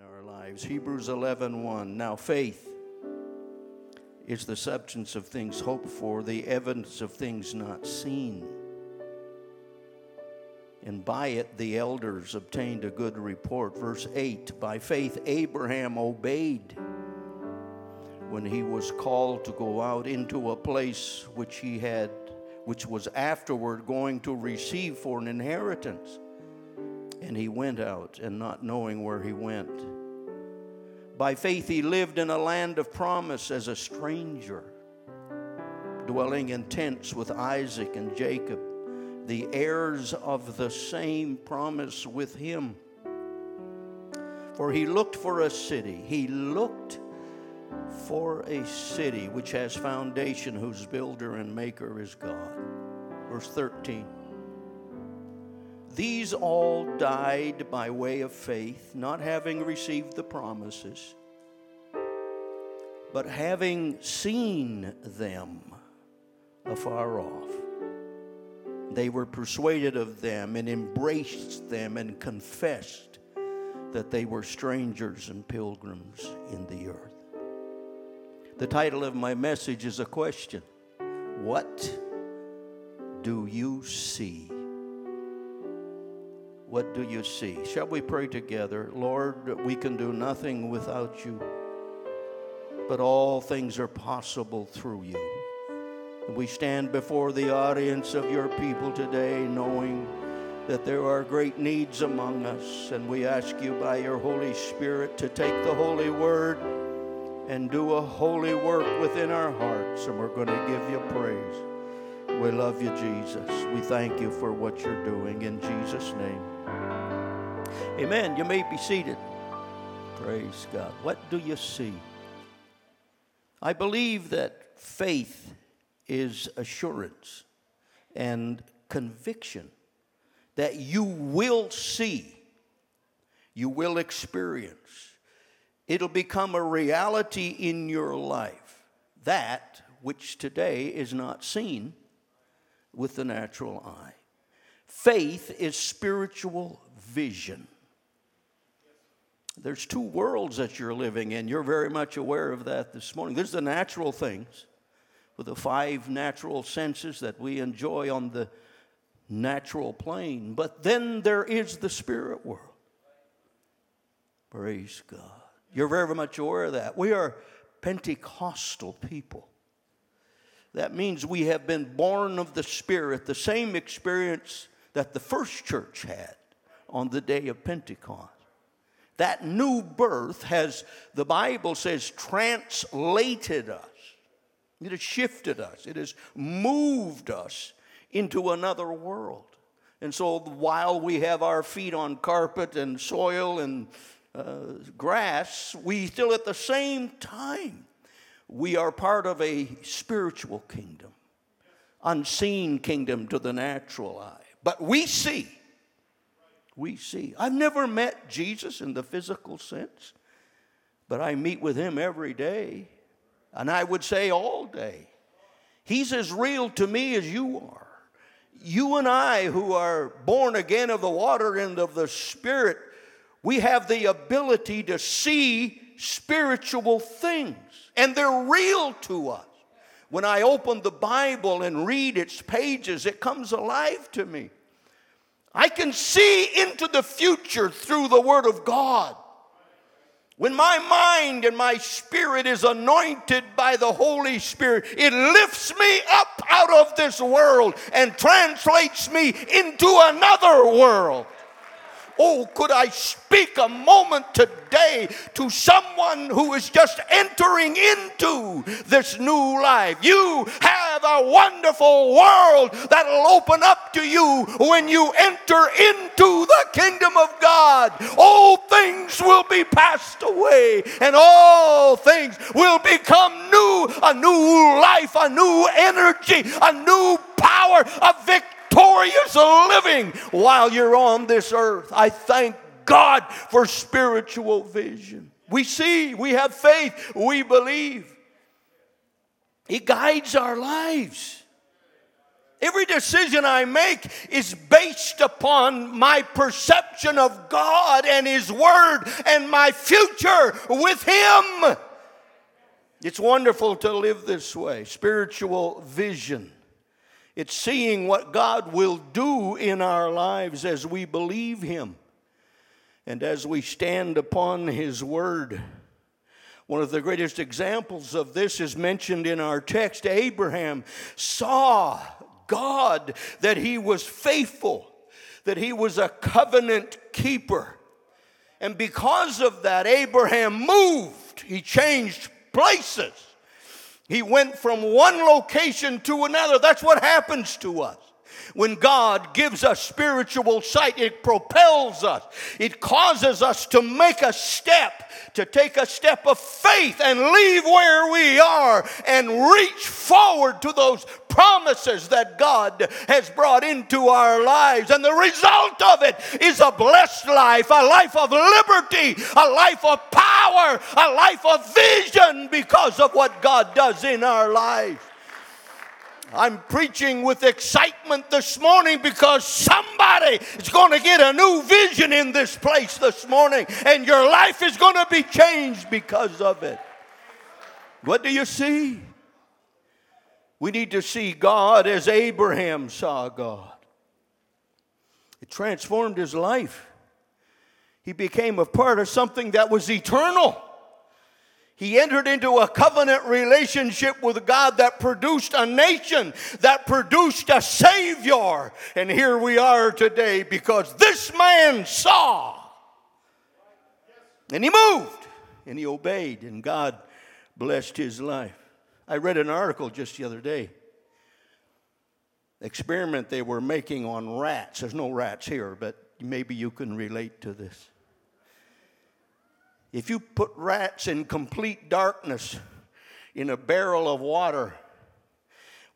in our lives. Hebrews 11 1. Now, faith is the substance of things hoped for, the evidence of things not seen. And by it the elders obtained a good report. Verse 8 By faith, Abraham obeyed when he was called to go out into a place which he had, which was afterward going to receive for an inheritance. And he went out, and not knowing where he went. By faith, he lived in a land of promise as a stranger, dwelling in tents with Isaac and Jacob, the heirs of the same promise with him. For he looked for a city. He looked for a city which has foundation, whose builder and maker is God. Verse 13. These all died by way of faith, not having received the promises, but having seen them afar off. They were persuaded of them and embraced them and confessed that they were strangers and pilgrims in the earth. The title of my message is a question What do you see? What do you see? Shall we pray together? Lord, we can do nothing without you, but all things are possible through you. We stand before the audience of your people today knowing that there are great needs among us, and we ask you by your Holy Spirit to take the Holy Word and do a holy work within our hearts, and we're going to give you praise. We love you, Jesus. We thank you for what you're doing in Jesus' name. Amen. You may be seated. Praise God. What do you see? I believe that faith is assurance and conviction that you will see, you will experience it'll become a reality in your life. That which today is not seen with the natural eye. Faith is spiritual vision. There's two worlds that you're living in. You're very much aware of that this morning. There's the natural things with the five natural senses that we enjoy on the natural plane. But then there is the spirit world. Praise God. You're very much aware of that. We are Pentecostal people. That means we have been born of the Spirit, the same experience that the first church had on the day of Pentecost. That new birth has, the Bible says, translated us. It has shifted us, it has moved us into another world. And so while we have our feet on carpet and soil and uh, grass, we still at the same time, we are part of a spiritual kingdom, unseen kingdom to the natural eye. But we see, we see. I've never met Jesus in the physical sense, but I meet with him every day, and I would say all day. He's as real to me as you are. You and I, who are born again of the water and of the Spirit, we have the ability to see spiritual things, and they're real to us. When I open the Bible and read its pages, it comes alive to me. I can see into the future through the Word of God. When my mind and my spirit is anointed by the Holy Spirit, it lifts me up out of this world and translates me into another world. Oh, could I speak a moment today to someone who is just entering into this new life? You have a wonderful world that'll open up to you when you enter into the kingdom of God. All things will be passed away, and all things will become new a new life, a new energy, a new power, a victory victorious living while you're on this earth. I thank God for spiritual vision. We see, we have faith, we believe. It guides our lives. Every decision I make is based upon my perception of God and His Word and my future with Him. It's wonderful to live this way spiritual vision. It's seeing what God will do in our lives as we believe Him and as we stand upon His Word. One of the greatest examples of this is mentioned in our text. Abraham saw God that he was faithful, that he was a covenant keeper. And because of that, Abraham moved, he changed places. He went from one location to another. That's what happens to us. When God gives us spiritual sight, it propels us. It causes us to make a step, to take a step of faith and leave where we are and reach forward to those promises that God has brought into our lives. And the result of it is a blessed life, a life of liberty, a life of power, a life of vision because of what God does in our lives. I'm preaching with excitement this morning because somebody is going to get a new vision in this place this morning, and your life is going to be changed because of it. What do you see? We need to see God as Abraham saw God. It transformed his life. He became a part of something that was eternal. He entered into a covenant relationship with God that produced a nation, that produced a Savior. And here we are today because this man saw. And he moved and he obeyed, and God blessed his life. I read an article just the other day. Experiment they were making on rats. There's no rats here, but maybe you can relate to this. If you put rats in complete darkness in a barrel of water,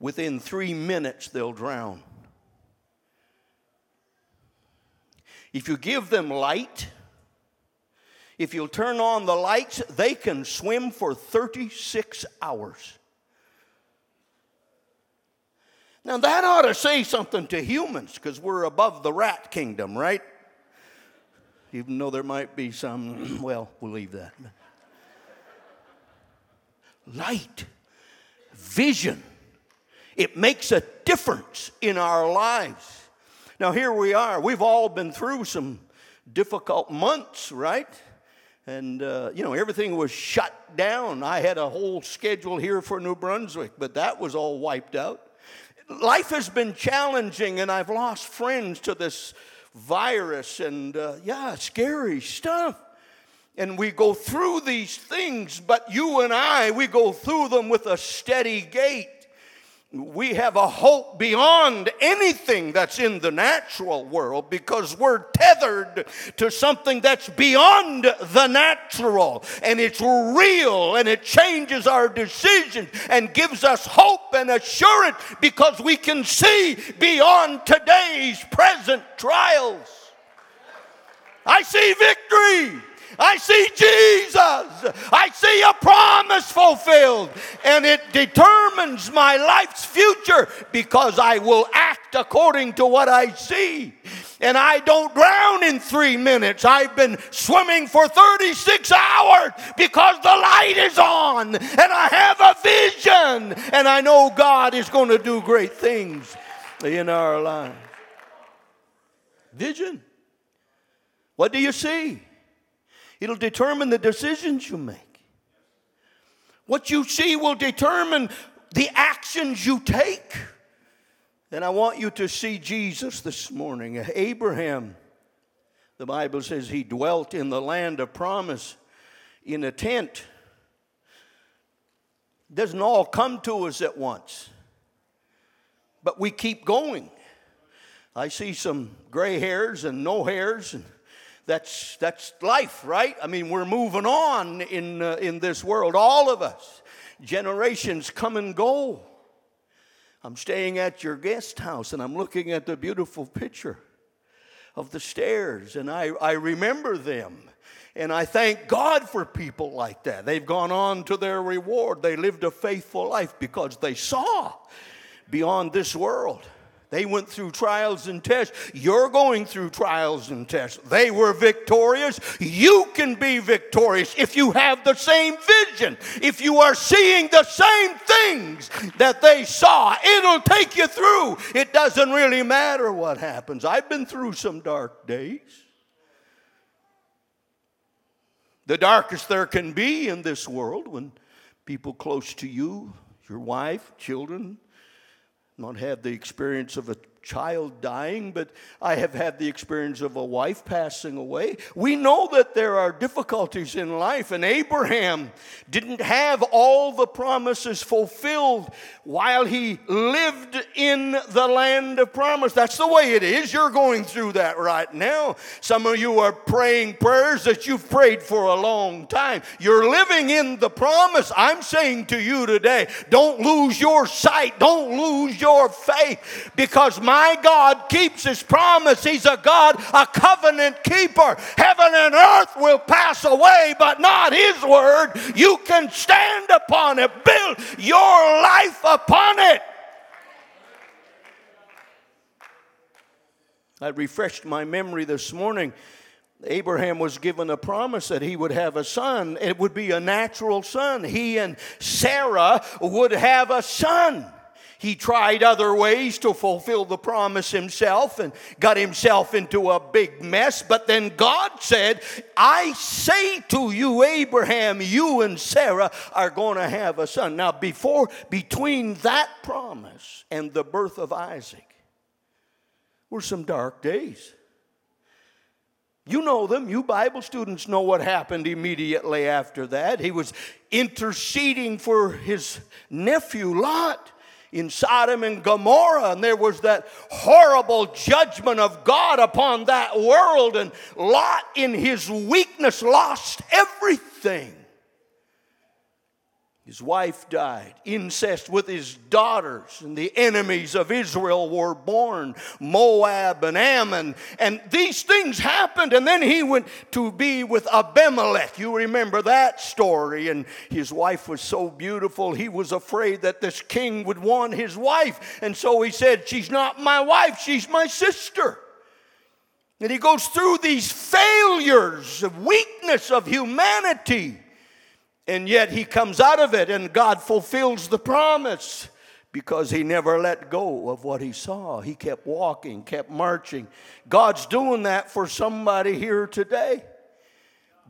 within three minutes they'll drown. If you give them light, if you'll turn on the lights, they can swim for 36 hours. Now, that ought to say something to humans because we're above the rat kingdom, right? Even though there might be some, well, we'll leave that. Light, vision, it makes a difference in our lives. Now, here we are. We've all been through some difficult months, right? And, uh, you know, everything was shut down. I had a whole schedule here for New Brunswick, but that was all wiped out. Life has been challenging, and I've lost friends to this virus and, uh, yeah, scary stuff. And we go through these things, but you and I, we go through them with a steady gait we have a hope beyond anything that's in the natural world because we're tethered to something that's beyond the natural and it's real and it changes our decisions and gives us hope and assurance because we can see beyond today's present trials. I see victory. I see Jesus. I see a promise fulfilled. And it determines my life's future because I will act according to what I see. And I don't drown in three minutes. I've been swimming for 36 hours because the light is on and I have a vision and I know God is going to do great things in our lives. Vision. What do you see? It'll determine the decisions you make. What you see will determine the actions you take. And I want you to see Jesus this morning. Abraham, the Bible says he dwelt in the land of promise in a tent. Doesn't all come to us at once, but we keep going. I see some gray hairs and no hairs, and that's, that's life, right? I mean, we're moving on in, uh, in this world, all of us. Generations come and go. I'm staying at your guest house and I'm looking at the beautiful picture of the stairs, and I, I remember them. And I thank God for people like that. They've gone on to their reward. They lived a faithful life because they saw beyond this world. They went through trials and tests. You're going through trials and tests. They were victorious. You can be victorious if you have the same vision. If you are seeing the same things that they saw, it'll take you through. It doesn't really matter what happens. I've been through some dark days. The darkest there can be in this world when people close to you, your wife, children, not have the experience of a child dying, but I have had the experience of a wife passing away. We know that there are difficulties in life, and Abraham didn't have all the promises fulfilled while he lived in the land of promise. That's the way it is. You're going through that right now. Some of you are praying prayers that you've prayed for a long time. You're living in the promise. I'm saying to you today, don't lose your sight, don't lose your faith, because my my God keeps his promise. He's a God, a covenant keeper. Heaven and earth will pass away, but not his word. You can stand upon it, build your life upon it. I refreshed my memory this morning. Abraham was given a promise that he would have a son. It would be a natural son. He and Sarah would have a son. He tried other ways to fulfill the promise himself and got himself into a big mess. But then God said, I say to you, Abraham, you and Sarah are going to have a son. Now, before, between that promise and the birth of Isaac were some dark days. You know them. You Bible students know what happened immediately after that. He was interceding for his nephew Lot in Sodom and Gomorrah, and there was that horrible judgment of God upon that world, and Lot, in his weakness, lost everything. His wife died. Incest with his daughters, and the enemies of Israel were born Moab and Ammon. And these things happened, and then he went to be with Abimelech. You remember that story. And his wife was so beautiful, he was afraid that this king would want his wife. And so he said, She's not my wife, she's my sister. And he goes through these failures of weakness of humanity. And yet he comes out of it and God fulfills the promise because he never let go of what he saw. He kept walking, kept marching. God's doing that for somebody here today.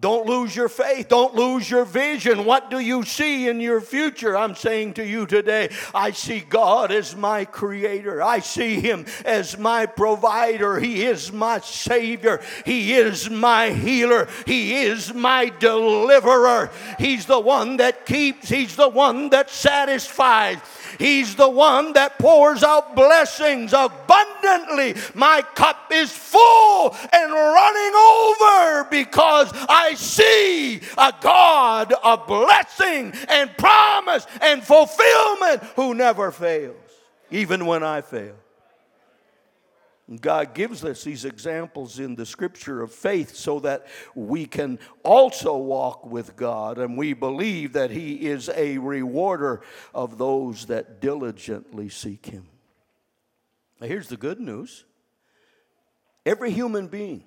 Don't lose your faith. Don't lose your vision. What do you see in your future? I'm saying to you today, I see God as my creator. I see Him as my provider. He is my Savior. He is my healer. He is my deliverer. He's the one that keeps, He's the one that satisfies. He's the one that pours out blessings abundantly. My cup is full and running over because I see a God of blessing and promise and fulfillment who never fails, even when I fail. God gives us these examples in the scripture of faith so that we can also walk with God and we believe that He is a rewarder of those that diligently seek Him. Now, here's the good news every human being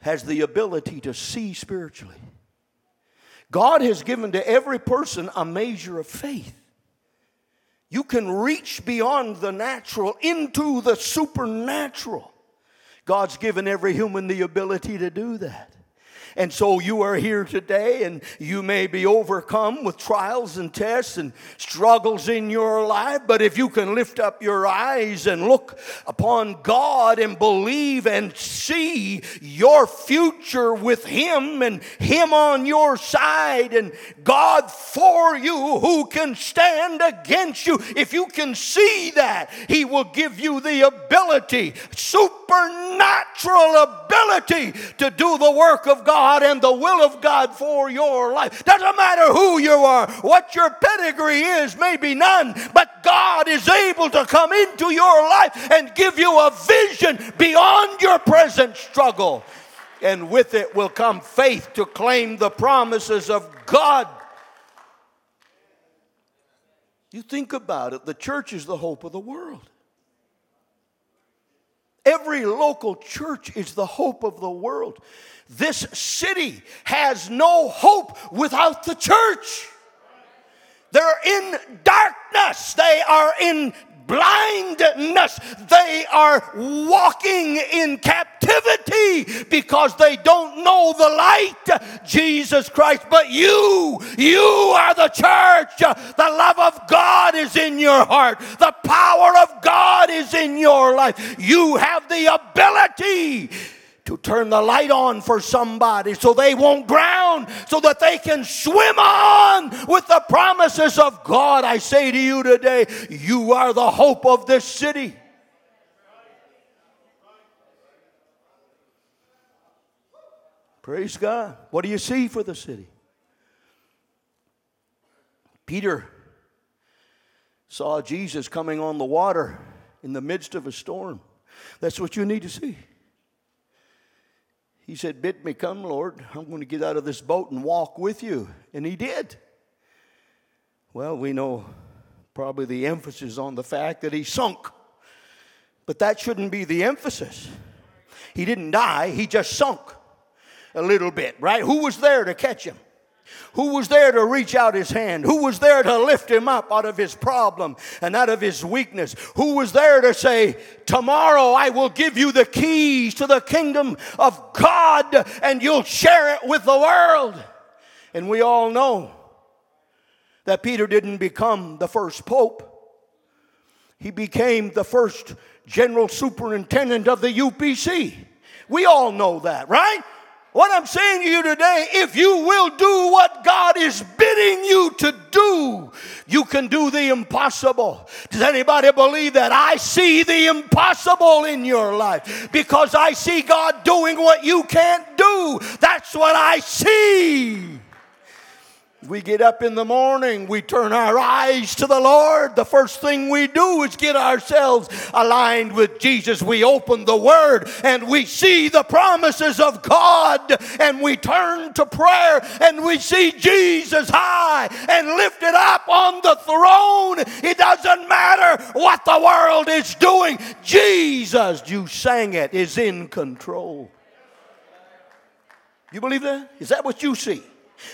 has the ability to see spiritually. God has given to every person a measure of faith. You can reach beyond the natural into the supernatural. God's given every human the ability to do that. And so you are here today and you may be overcome with trials and tests and struggles in your life. But if you can lift up your eyes and look upon God and believe and see your future with Him and Him on your side and God for you, who can stand against you? If you can see that, He will give you the ability, supernatural ability to do the work of God God and the will of God for your life. Doesn't matter who you are, what your pedigree is, maybe none, but God is able to come into your life and give you a vision beyond your present struggle. And with it will come faith to claim the promises of God. You think about it, the church is the hope of the world. Every local church is the hope of the world. This city has no hope without the church. They're in darkness. They are in blindness. They are walking in captivity because they don't know the light, Jesus Christ. But you, you are the church. The love of God is in your heart, the power of God is in your life. You have the ability to turn the light on for somebody so they won't drown, so that they can swim on with the promises of God. I say to you today, you are the hope of this city. Praise God. What do you see for the city? Peter saw Jesus coming on the water in the midst of a storm. That's what you need to see. He said, Bid me come, Lord. I'm going to get out of this boat and walk with you. And he did. Well, we know probably the emphasis on the fact that he sunk. But that shouldn't be the emphasis. He didn't die, he just sunk a little bit, right? Who was there to catch him? Who was there to reach out his hand? Who was there to lift him up out of his problem and out of his weakness? Who was there to say, Tomorrow I will give you the keys to the kingdom of God and you'll share it with the world? And we all know that Peter didn't become the first pope, he became the first general superintendent of the UPC. We all know that, right? What I'm saying to you today, if you will do what God is bidding you to do, you can do the impossible. Does anybody believe that? I see the impossible in your life because I see God doing what you can't do. That's what I see. We get up in the morning, we turn our eyes to the Lord. The first thing we do is get ourselves aligned with Jesus. We open the Word and we see the promises of God, and we turn to prayer and we see Jesus high and lifted up on the throne. It doesn't matter what the world is doing, Jesus, you sang it, is in control. You believe that? Is that what you see?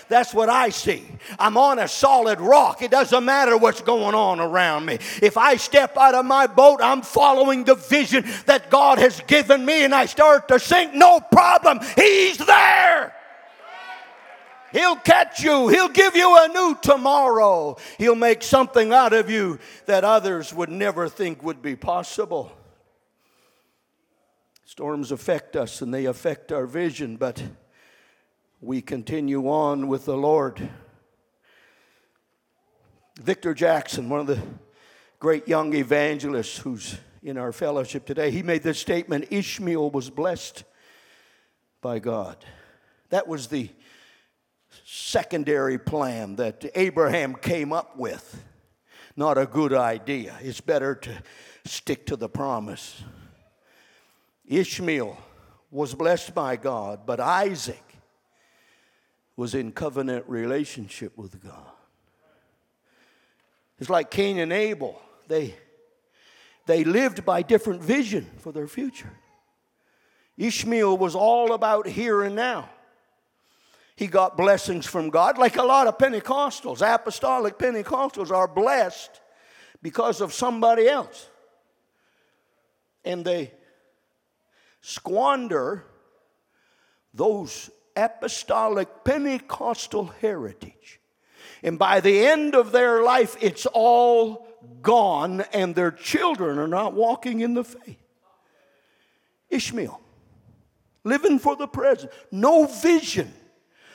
That's what I see. I'm on a solid rock. It doesn't matter what's going on around me. If I step out of my boat, I'm following the vision that God has given me and I start to sink, no problem. He's there. He'll catch you. He'll give you a new tomorrow. He'll make something out of you that others would never think would be possible. Storms affect us and they affect our vision, but we continue on with the Lord. Victor Jackson, one of the great young evangelists who's in our fellowship today, he made this statement Ishmael was blessed by God. That was the secondary plan that Abraham came up with. Not a good idea. It's better to stick to the promise. Ishmael was blessed by God, but Isaac was in covenant relationship with God. It's like Cain and Abel. They, they lived by different vision for their future. Ishmael was all about here and now. He got blessings from God, like a lot of Pentecostals. Apostolic Pentecostals are blessed because of somebody else. And they squander those apostolic Pentecostal heritage. And by the end of their life, it's all gone, and their children are not walking in the faith. Ishmael, living for the present, no vision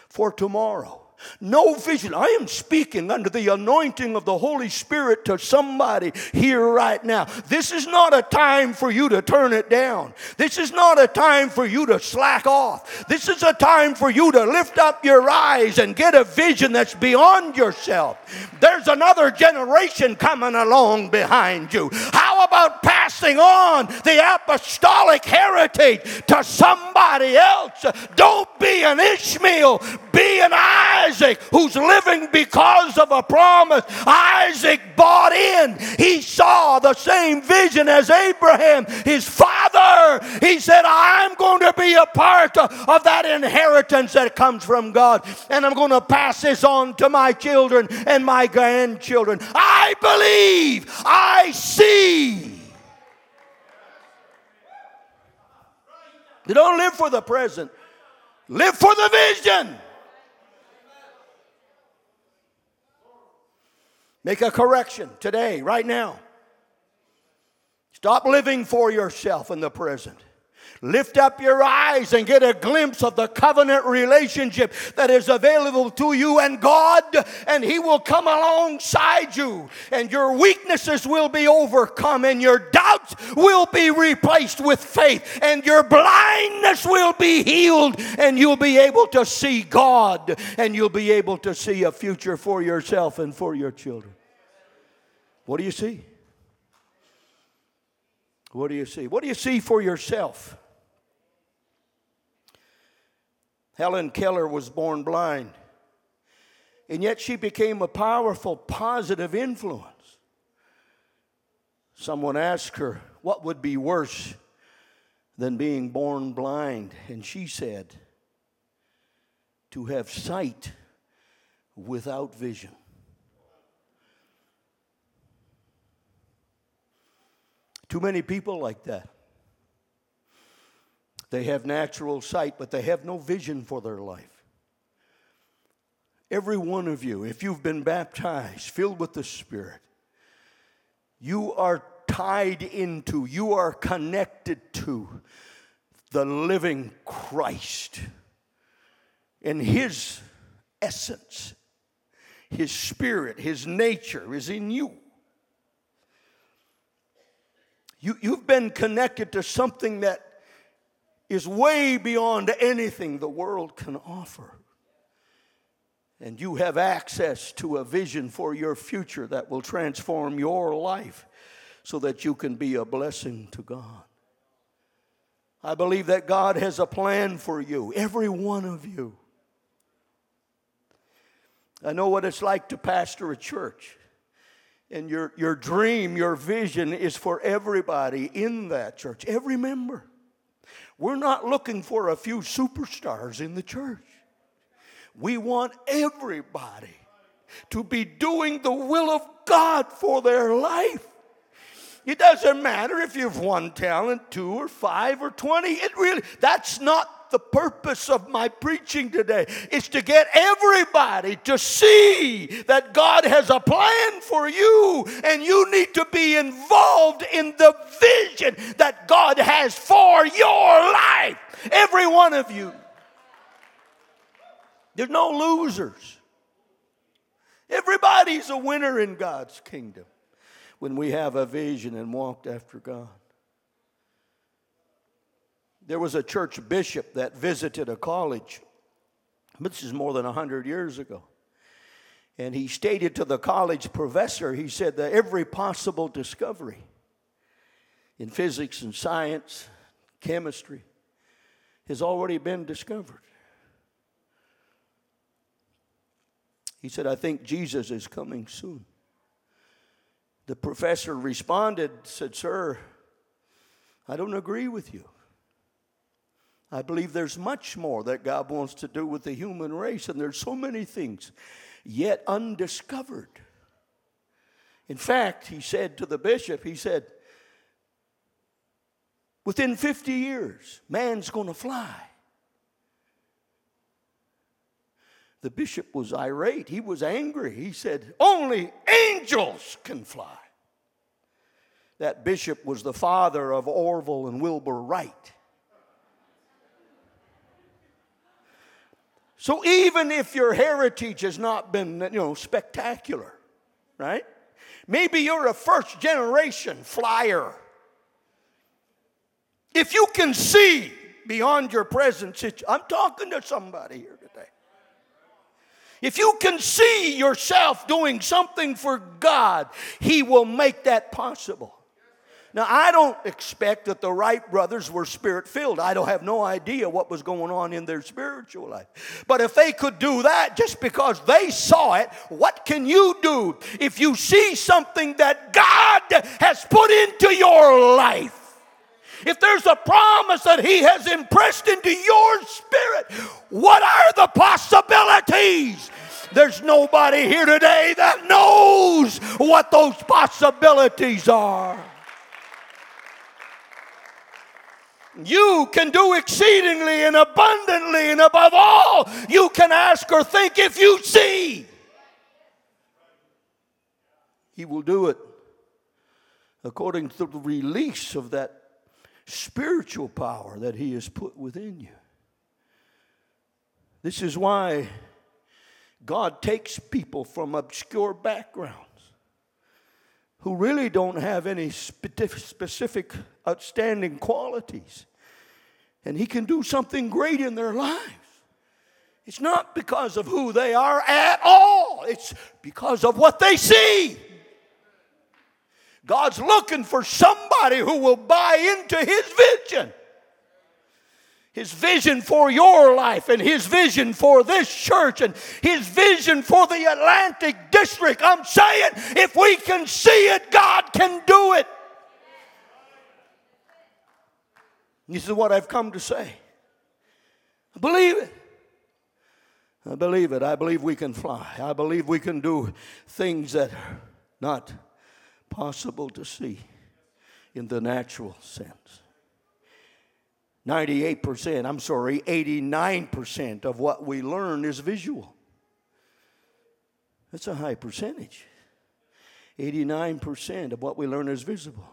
for tomorrow no vision. I am speaking under the anointing of the Holy Spirit to somebody here right now. This is not a time for you to turn it down. This is not a time for you to slack off. This is a time for you to lift up your eyes and get a vision that's beyond yourself. There's another generation coming along behind you. How about passing on the apostolic heritage to somebody else? Don't be an Ishmael, be an Isaac Isaac, who's living because of a promise. Isaac bought in. He saw the same vision as Abraham, his father. He said, I'm going to be a part of that inheritance that comes from God, and I'm going to pass this on to my children and my grandchildren. I believe, I see. You don't live for the present, live for the vision. Make a correction today, right now. Stop living for yourself in the present. Lift up your eyes and get a glimpse of the covenant relationship that is available to you and God, and He will come alongside you, and your weaknesses will be overcome, and your doubts will be replaced with faith, and your blindness will be healed, and you'll be able to see God, and you'll be able to see a future for yourself and for your children. What do you see? What do you see? What do you see for yourself? Helen Keller was born blind, and yet she became a powerful, positive influence. Someone asked her, What would be worse than being born blind? And she said, To have sight without vision. Too many people like that. They have natural sight, but they have no vision for their life. Every one of you, if you've been baptized, filled with the Spirit, you are tied into, you are connected to the living Christ. And His essence, His Spirit, His nature is in you. You you've been connected to something that is way beyond anything the world can offer. And you have access to a vision for your future that will transform your life so that you can be a blessing to God. I believe that God has a plan for you, every one of you. I know what it's like to pastor a church. And your, your dream, your vision is for everybody in that church, every member. We're not looking for a few superstars in the church. We want everybody to be doing the will of God for their life. It doesn't matter if you've one talent, two or five or 20. It really, that's not the purpose of my preaching today is to get everybody to see that God has a plan for you and you need to be involved in the vision that God has for your life. Every one of you. There's no losers. Everybody's a winner in God's kingdom when we have a vision and walked after God. There was a church bishop that visited a college. This is more than 100 years ago. And he stated to the college professor, he said that every possible discovery in physics and science, chemistry, has already been discovered. He said, I think Jesus is coming soon. The professor responded, said, Sir, I don't agree with you. I believe there's much more that God wants to do with the human race, and there's so many things yet undiscovered. In fact, he said to the bishop, he said, within 50 years, man's going to fly. The bishop was irate. He was angry. He said, Only angels can fly. That bishop was the father of Orville and Wilbur Wright. So even if your heritage has not been, you know, spectacular, right? Maybe you're a first generation flyer. If you can see beyond your present situation, I'm talking to somebody here today. If you can see yourself doing something for God, He will make that possible. Now, I don't expect that the Wright brothers were spirit filled. I don't have no idea what was going on in their spiritual life. But if they could do that just because they saw it, what can you do if you see something that God has put into your life? If there's a promise that He has impressed into your spirit, what are the possibilities? There's nobody here today that knows what those possibilities are. You can do exceedingly and abundantly and above all you can ask or think if you see. He will do it according to the release of that spiritual power that He has put within you. This is why God takes people from obscure backgrounds who really don't have any specific outstanding qualities. And He can do something great in their lives. It's not because of who they are at all, it's because of what they see. God's looking for somebody who will buy into His vision. His vision for your life and His vision for this church and His vision for the Atlantic District. I'm saying if we can see it, God can do it. This is what I've come to say. I believe it. I believe it. I believe we can fly. I believe we can do things that are not possible to see in the natural sense. 98%, I'm sorry, 89% of what we learn is visual. That's a high percentage. 89% of what we learn is visible.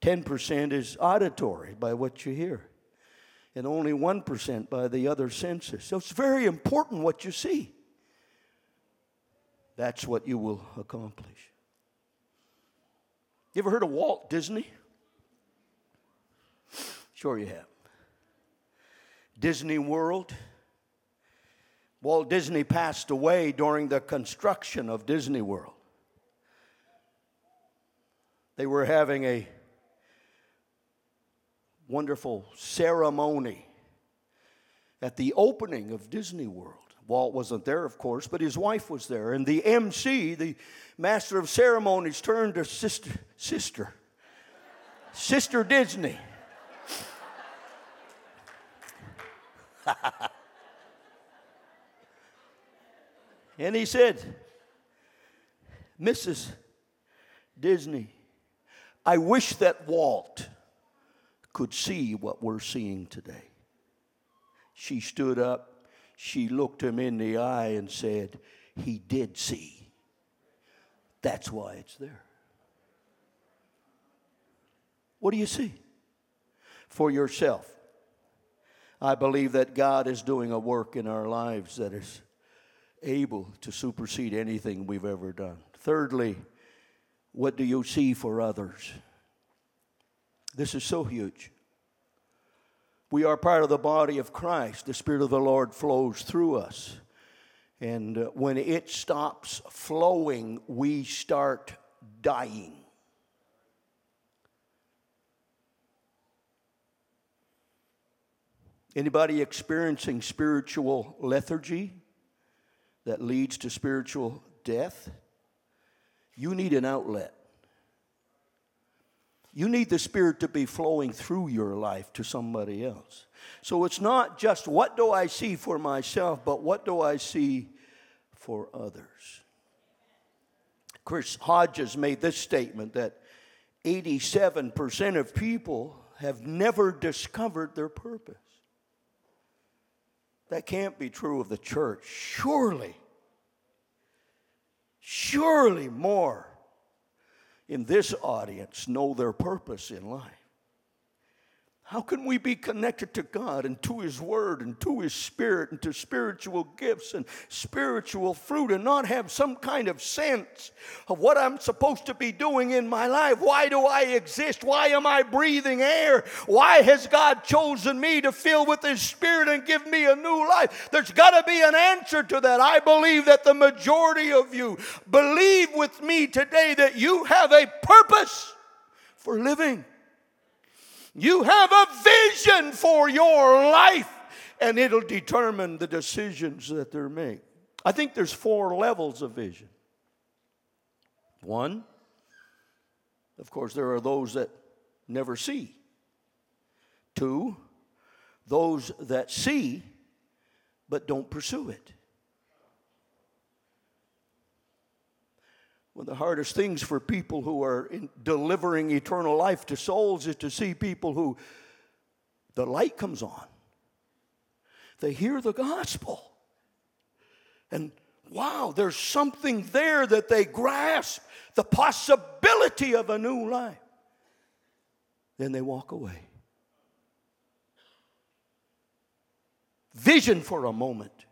10% is auditory by what you hear, and only 1% by the other senses. So it's very important what you see. That's what you will accomplish. You ever heard of Walt Disney? Sure, you have. Disney World. Walt Disney passed away during the construction of Disney World. They were having a wonderful ceremony at the opening of Disney World. Walt wasn't there, of course, but his wife was there. And the MC, the master of ceremonies, turned to sister, sister, sister Disney. and he said, Mrs. Disney, I wish that Walt could see what we're seeing today. She stood up, she looked him in the eye and said, He did see. That's why it's there. What do you see? For yourself. I believe that God is doing a work in our lives that is able to supersede anything we've ever done. Thirdly, what do you see for others? This is so huge. We are part of the body of Christ. The Spirit of the Lord flows through us. And when it stops flowing, we start dying. Anybody experiencing spiritual lethargy that leads to spiritual death? You need an outlet. You need the Spirit to be flowing through your life to somebody else. So it's not just what do I see for myself, but what do I see for others. Chris Hodges made this statement that 87% of people have never discovered their purpose. That can't be true of the church. Surely, surely more in this audience know their purpose in life. How can we be connected to God and to His Word and to His Spirit and to spiritual gifts and spiritual fruit and not have some kind of sense of what I'm supposed to be doing in my life? Why do I exist? Why am I breathing air? Why has God chosen me to fill with His Spirit and give me a new life? There's got to be an answer to that. I believe that the majority of you believe with me today that you have a purpose for living. You have a vision for your life, and it'll determine the decisions that they're made. I think there's four levels of vision. One, of course, there are those that never see. Two, those that see but don't pursue it. One of the hardest things for people who are delivering eternal life to souls is to see people who the light comes on. They hear the gospel. And wow, there's something there that they grasp the possibility of a new life. Then they walk away. Vision for a moment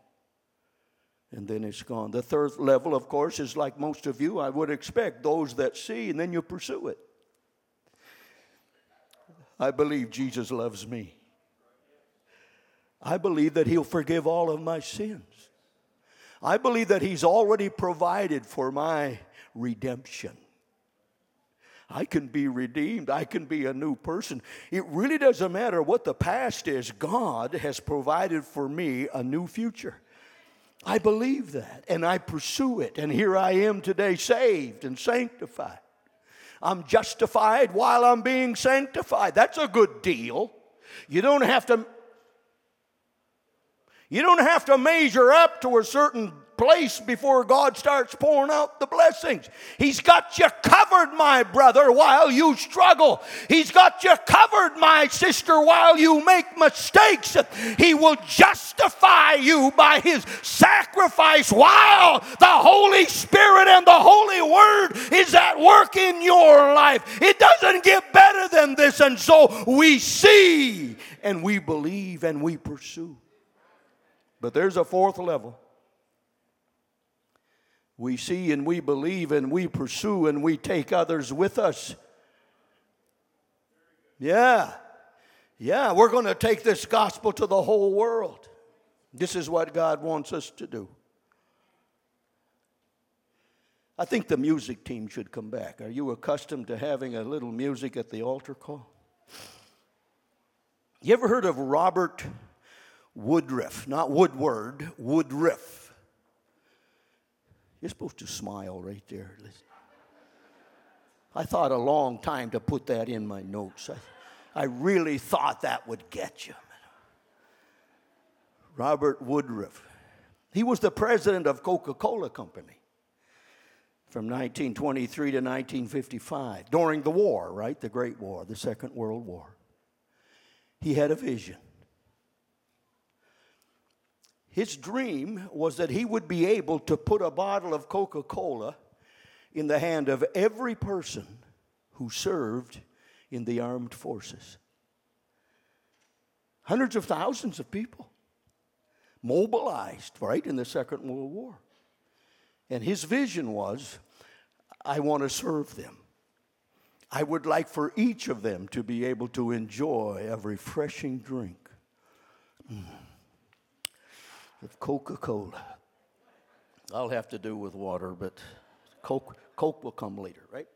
and then it's gone. The third level, of course, is like most of you, I would expect those that see, and then you pursue it. I believe Jesus loves me. I believe that He'll forgive all of my sins. I believe that He's already provided for my redemption. I can be redeemed. I can be a new person. It really doesn't matter what the past is. God has provided for me a new future. I believe that and I pursue it. And here I am today, saved and sanctified. I'm justified while I'm being sanctified. That's a good deal. You don't have to you don't have to measure up to a certain place before God starts pouring out the blessings. He's got you covered, my brother, while you struggle. He's got you covered, my sister, while you make mistakes. He will justify you by His sacrifice while the Holy Spirit and the Holy Word is at work in your life. It doesn't get better than this. And so we see and we believe and we pursue. But there's a fourth level we see and we believe and we pursue and we take others with us. Yeah. Yeah, we're going to take this gospel to the whole world. This is what God wants us to do. I think the music team should come back. Are you accustomed to having a little music at the altar call? You ever heard of Robert Woodruff? Not Woodward, Woodruff. You're supposed to smile right there. Listen. I thought a long time to put that in my notes. I, I really thought that would get you. Robert Woodruff. He was the president of Coca Cola Company from 1923 to 1955, during the war, right? The Great War, the Second World War. He had a vision. His dream was that he would be able to put a bottle of Coca Cola in the hand of every person who served in the armed forces. Hundreds of thousands of people mobilized, right, in the Second World War. And his vision was I want to serve them. I would like for each of them to be able to enjoy a refreshing drink. Mm of Coca Cola. I'll have to do with water, but Coke, Coke will come later, right?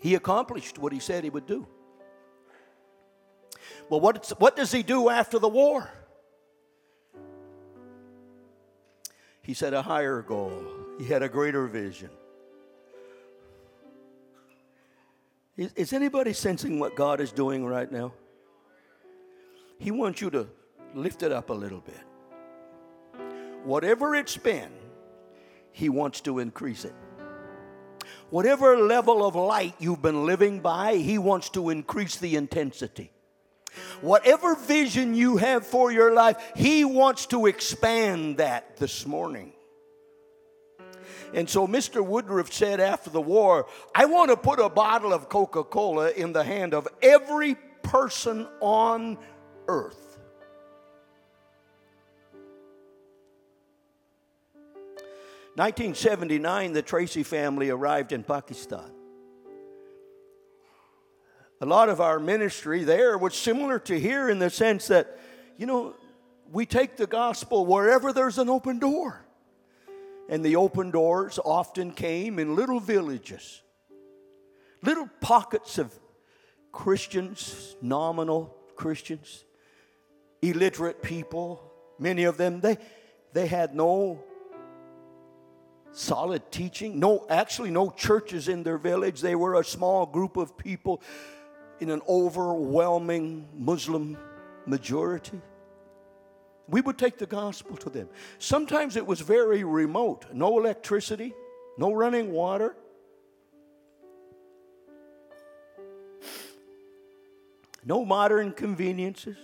He accomplished what he said he would do. Well, what, what does he do after the war? He set a higher goal, he had a greater vision. Is, is anybody sensing what God is doing right now? He wants you to lift it up a little bit. Whatever it's been, He wants to increase it. Whatever level of light you've been living by, He wants to increase the intensity. Whatever vision you have for your life, He wants to expand that this morning. And so Mr. Woodruff said after the war, I want to put a bottle of Coca Cola in the hand of every person on earth. Nineteen seventy nine, the Tracy family arrived in Pakistan. A lot of our ministry there was similar to here in the sense that, you know, we take the gospel wherever there's an open door. And the open doors often came in little villages, little pockets of Christians, nominal Christians, illiterate people. Many of them, they, they had no solid teaching, no, actually, no churches in their village. They were a small group of people in an overwhelming Muslim majority. We would take the gospel to them. Sometimes it was very remote no electricity, no running water. No modern conveniences.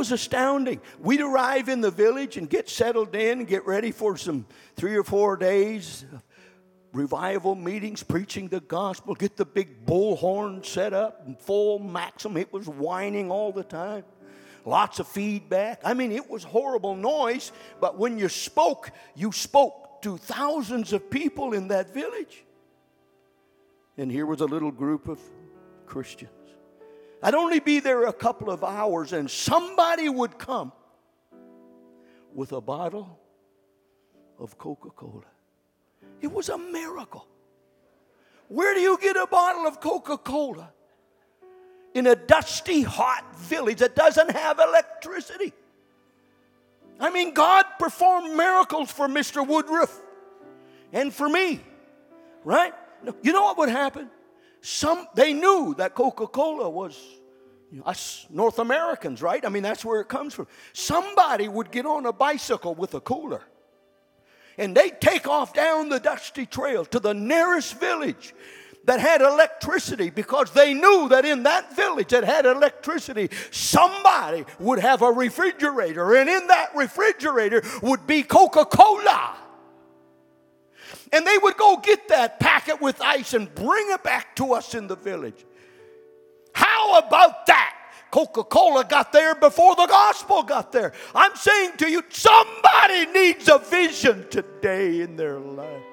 Was astounding. We'd arrive in the village and get settled in get ready for some three or four days revival meetings preaching the gospel, get the big bullhorn set up and full maxim. It was whining all the time. Lots of feedback. I mean, it was horrible noise, but when you spoke, you spoke to thousands of people in that village. And here was a little group of Christians. I'd only be there a couple of hours, and somebody would come with a bottle of Coca Cola. It was a miracle. Where do you get a bottle of Coca Cola? In a dusty, hot village that doesn't have electricity. I mean, God performed miracles for Mr. Woodruff and for me, right? You know what would happen? Some they knew that Coca-Cola was us North Americans, right? I mean, that's where it comes from. Somebody would get on a bicycle with a cooler and they'd take off down the dusty trail to the nearest village that had electricity because they knew that in that village that had electricity, somebody would have a refrigerator, and in that refrigerator would be Coca Cola. And they would go get that packet with ice and bring it back to us in the village. How about that? Coca Cola got there before the gospel got there. I'm saying to you, somebody needs a vision today in their life.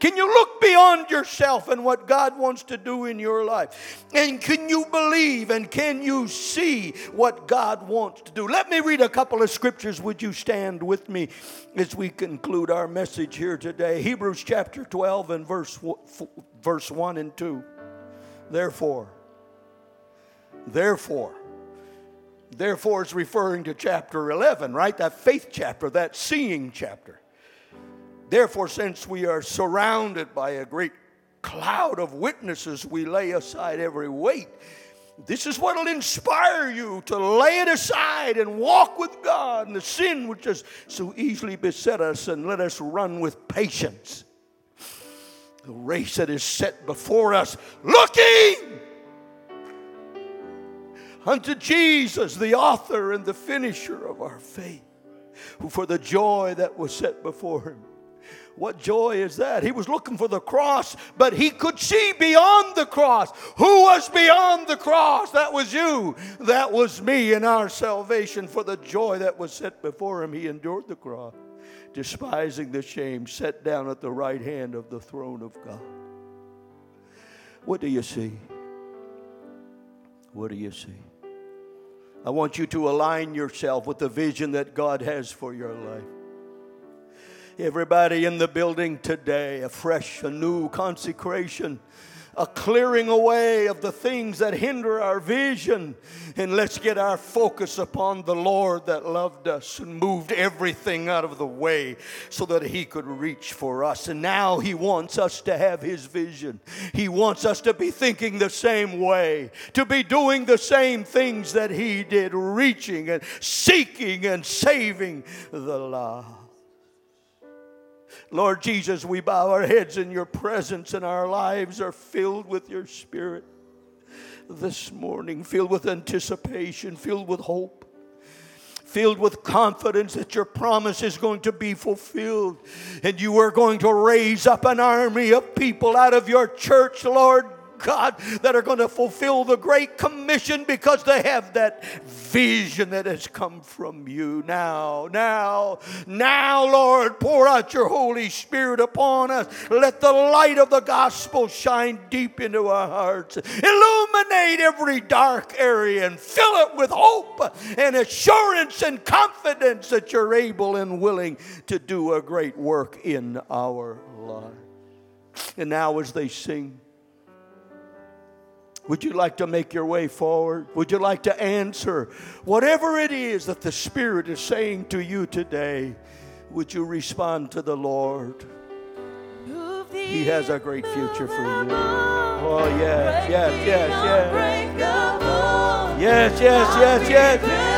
Can you look beyond yourself and what God wants to do in your life? And can you believe and can you see what God wants to do? Let me read a couple of scriptures. Would you stand with me as we conclude our message here today? Hebrews chapter 12 and verse, verse 1 and 2. Therefore, Therefore, therefore is referring to chapter 11, right? That faith chapter, that seeing chapter. Therefore, since we are surrounded by a great cloud of witnesses, we lay aside every weight. This is what will inspire you to lay it aside and walk with God and the sin which has so easily beset us, and let us run with patience the race that is set before us, looking unto Jesus, the author and the finisher of our faith, who for the joy that was set before him. What joy is that? He was looking for the cross, but he could see beyond the cross. Who was beyond the cross? That was you. That was me in our salvation. For the joy that was set before him, he endured the cross, despising the shame, set down at the right hand of the throne of God. What do you see? What do you see? I want you to align yourself with the vision that God has for your life. Everybody in the building today, a fresh, a new consecration a clearing away of the things that hinder our vision. And let's get our focus upon the Lord that loved us and moved everything out of the way so that He could reach for us. And now He wants us to have His vision. He wants us to be thinking the same way, to be doing the same things that He did, reaching and seeking and saving the lost. Lord Jesus, we bow our heads in your presence, and our lives are filled with your spirit this morning, filled with anticipation, filled with hope filled with confidence that your promise is going to be fulfilled. And you are going to raise up an army of people out of your church, Lord God, that are going to fulfill the Great Commission because they have that vision that has come from you. Now, now, now, Lord, pour out your Holy Spirit upon us. Let the light of the gospel shine deep into our hearts. Illuminate every dark area and fill it with hope and assurance and confidence that you're able and willing to do a great work in our lives. And now, as they sing, would you like to make your way forward? Would you like to answer? Whatever it is that the Spirit is saying to you today, would you respond to the Lord? He has a great future for you. Oh, yes, yes, yes, yes. Yes, yes, yes, yes.